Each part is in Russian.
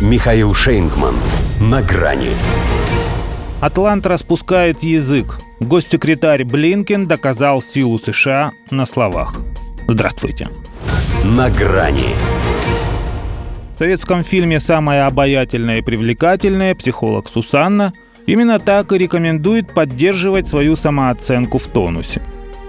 Михаил Шейнгман. На грани. Атлант распускает язык. Госсекретарь Блинкен доказал силу США на словах. Здравствуйте. На грани. В советском фильме «Самая обаятельная и привлекательная» психолог Сусанна именно так и рекомендует поддерживать свою самооценку в тонусе.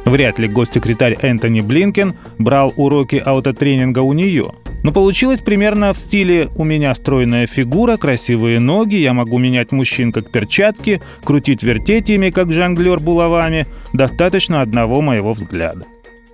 Вряд ли госсекретарь Энтони Блинкен брал уроки аутотренинга у нее – но получилось примерно в стиле «У меня стройная фигура, красивые ноги, я могу менять мужчин как перчатки, крутить-вертеть ими, как жонглер булавами, достаточно одного моего взгляда».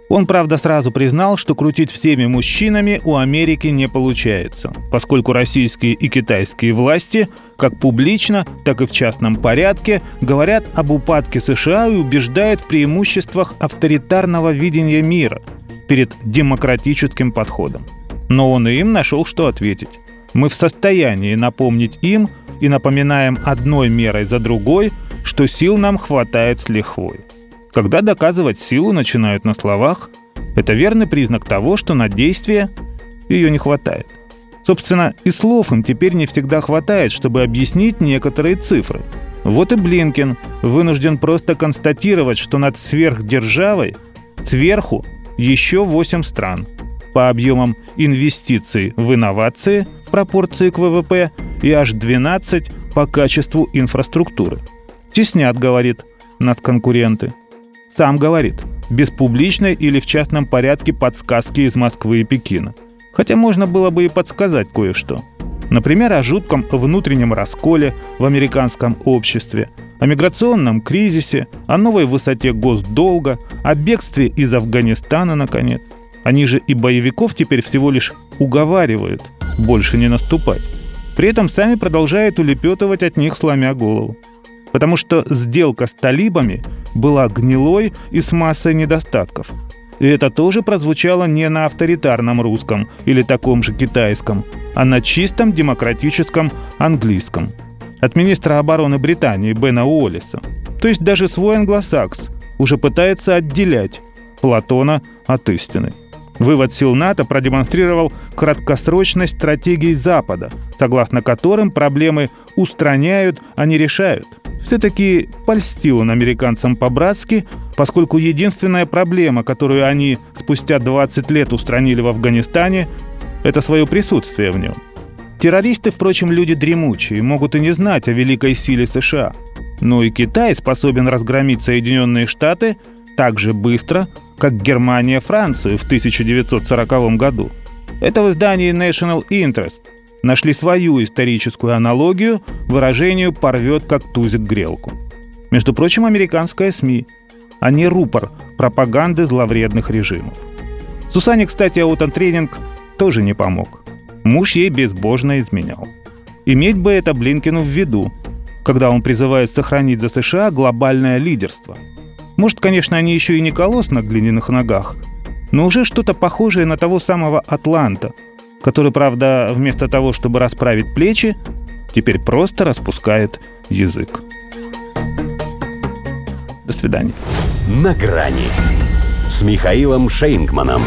Он, правда, сразу признал, что крутить всеми мужчинами у Америки не получается, поскольку российские и китайские власти, как публично, так и в частном порядке, говорят об упадке США и убеждают в преимуществах авторитарного видения мира перед демократическим подходом. Но он и им нашел, что ответить. Мы в состоянии напомнить им и напоминаем одной мерой за другой, что сил нам хватает с лихвой. Когда доказывать силу начинают на словах, это верный признак того, что на действие ее не хватает. Собственно, и слов им теперь не всегда хватает, чтобы объяснить некоторые цифры. Вот и Блинкин вынужден просто констатировать, что над сверхдержавой сверху еще 8 стран – по объемам инвестиций в инновации в пропорции к ВВП и аж 12 по качеству инфраструктуры. Теснят, говорит, над конкуренты. Сам говорит, без публичной или в частном порядке подсказки из Москвы и Пекина. Хотя можно было бы и подсказать кое-что. Например, о жутком внутреннем расколе в американском обществе, о миграционном кризисе, о новой высоте госдолга, о бегстве из Афганистана, наконец – они же и боевиков теперь всего лишь уговаривают больше не наступать. При этом сами продолжают улепетывать от них, сломя голову. Потому что сделка с талибами была гнилой и с массой недостатков. И это тоже прозвучало не на авторитарном русском или таком же китайском, а на чистом демократическом английском. От министра обороны Британии Бена Уоллиса. То есть даже свой англосакс уже пытается отделять Платона от истины. Вывод сил НАТО продемонстрировал краткосрочность стратегий Запада, согласно которым проблемы устраняют, а не решают. Все-таки польстил он американцам по-братски, поскольку единственная проблема, которую они спустя 20 лет устранили в Афганистане, это свое присутствие в нем. Террористы, впрочем, люди дремучие, могут и не знать о великой силе США. Но и Китай способен разгромить Соединенные Штаты так же быстро, как Германия Францию в 1940 году. Это в издании National Interest нашли свою историческую аналогию выражению «порвет как тузик грелку». Между прочим, американская СМИ, а не рупор пропаганды зловредных режимов. Сусане, кстати, аутотренинг тоже не помог. Муж ей безбожно изменял. Иметь бы это Блинкину в виду, когда он призывает сохранить за США глобальное лидерство – может, конечно, они еще и не колосс на глиняных ногах, но уже что-то похожее на того самого Атланта, который, правда, вместо того, чтобы расправить плечи, теперь просто распускает язык. До свидания. На грани с Михаилом Шейнгманом.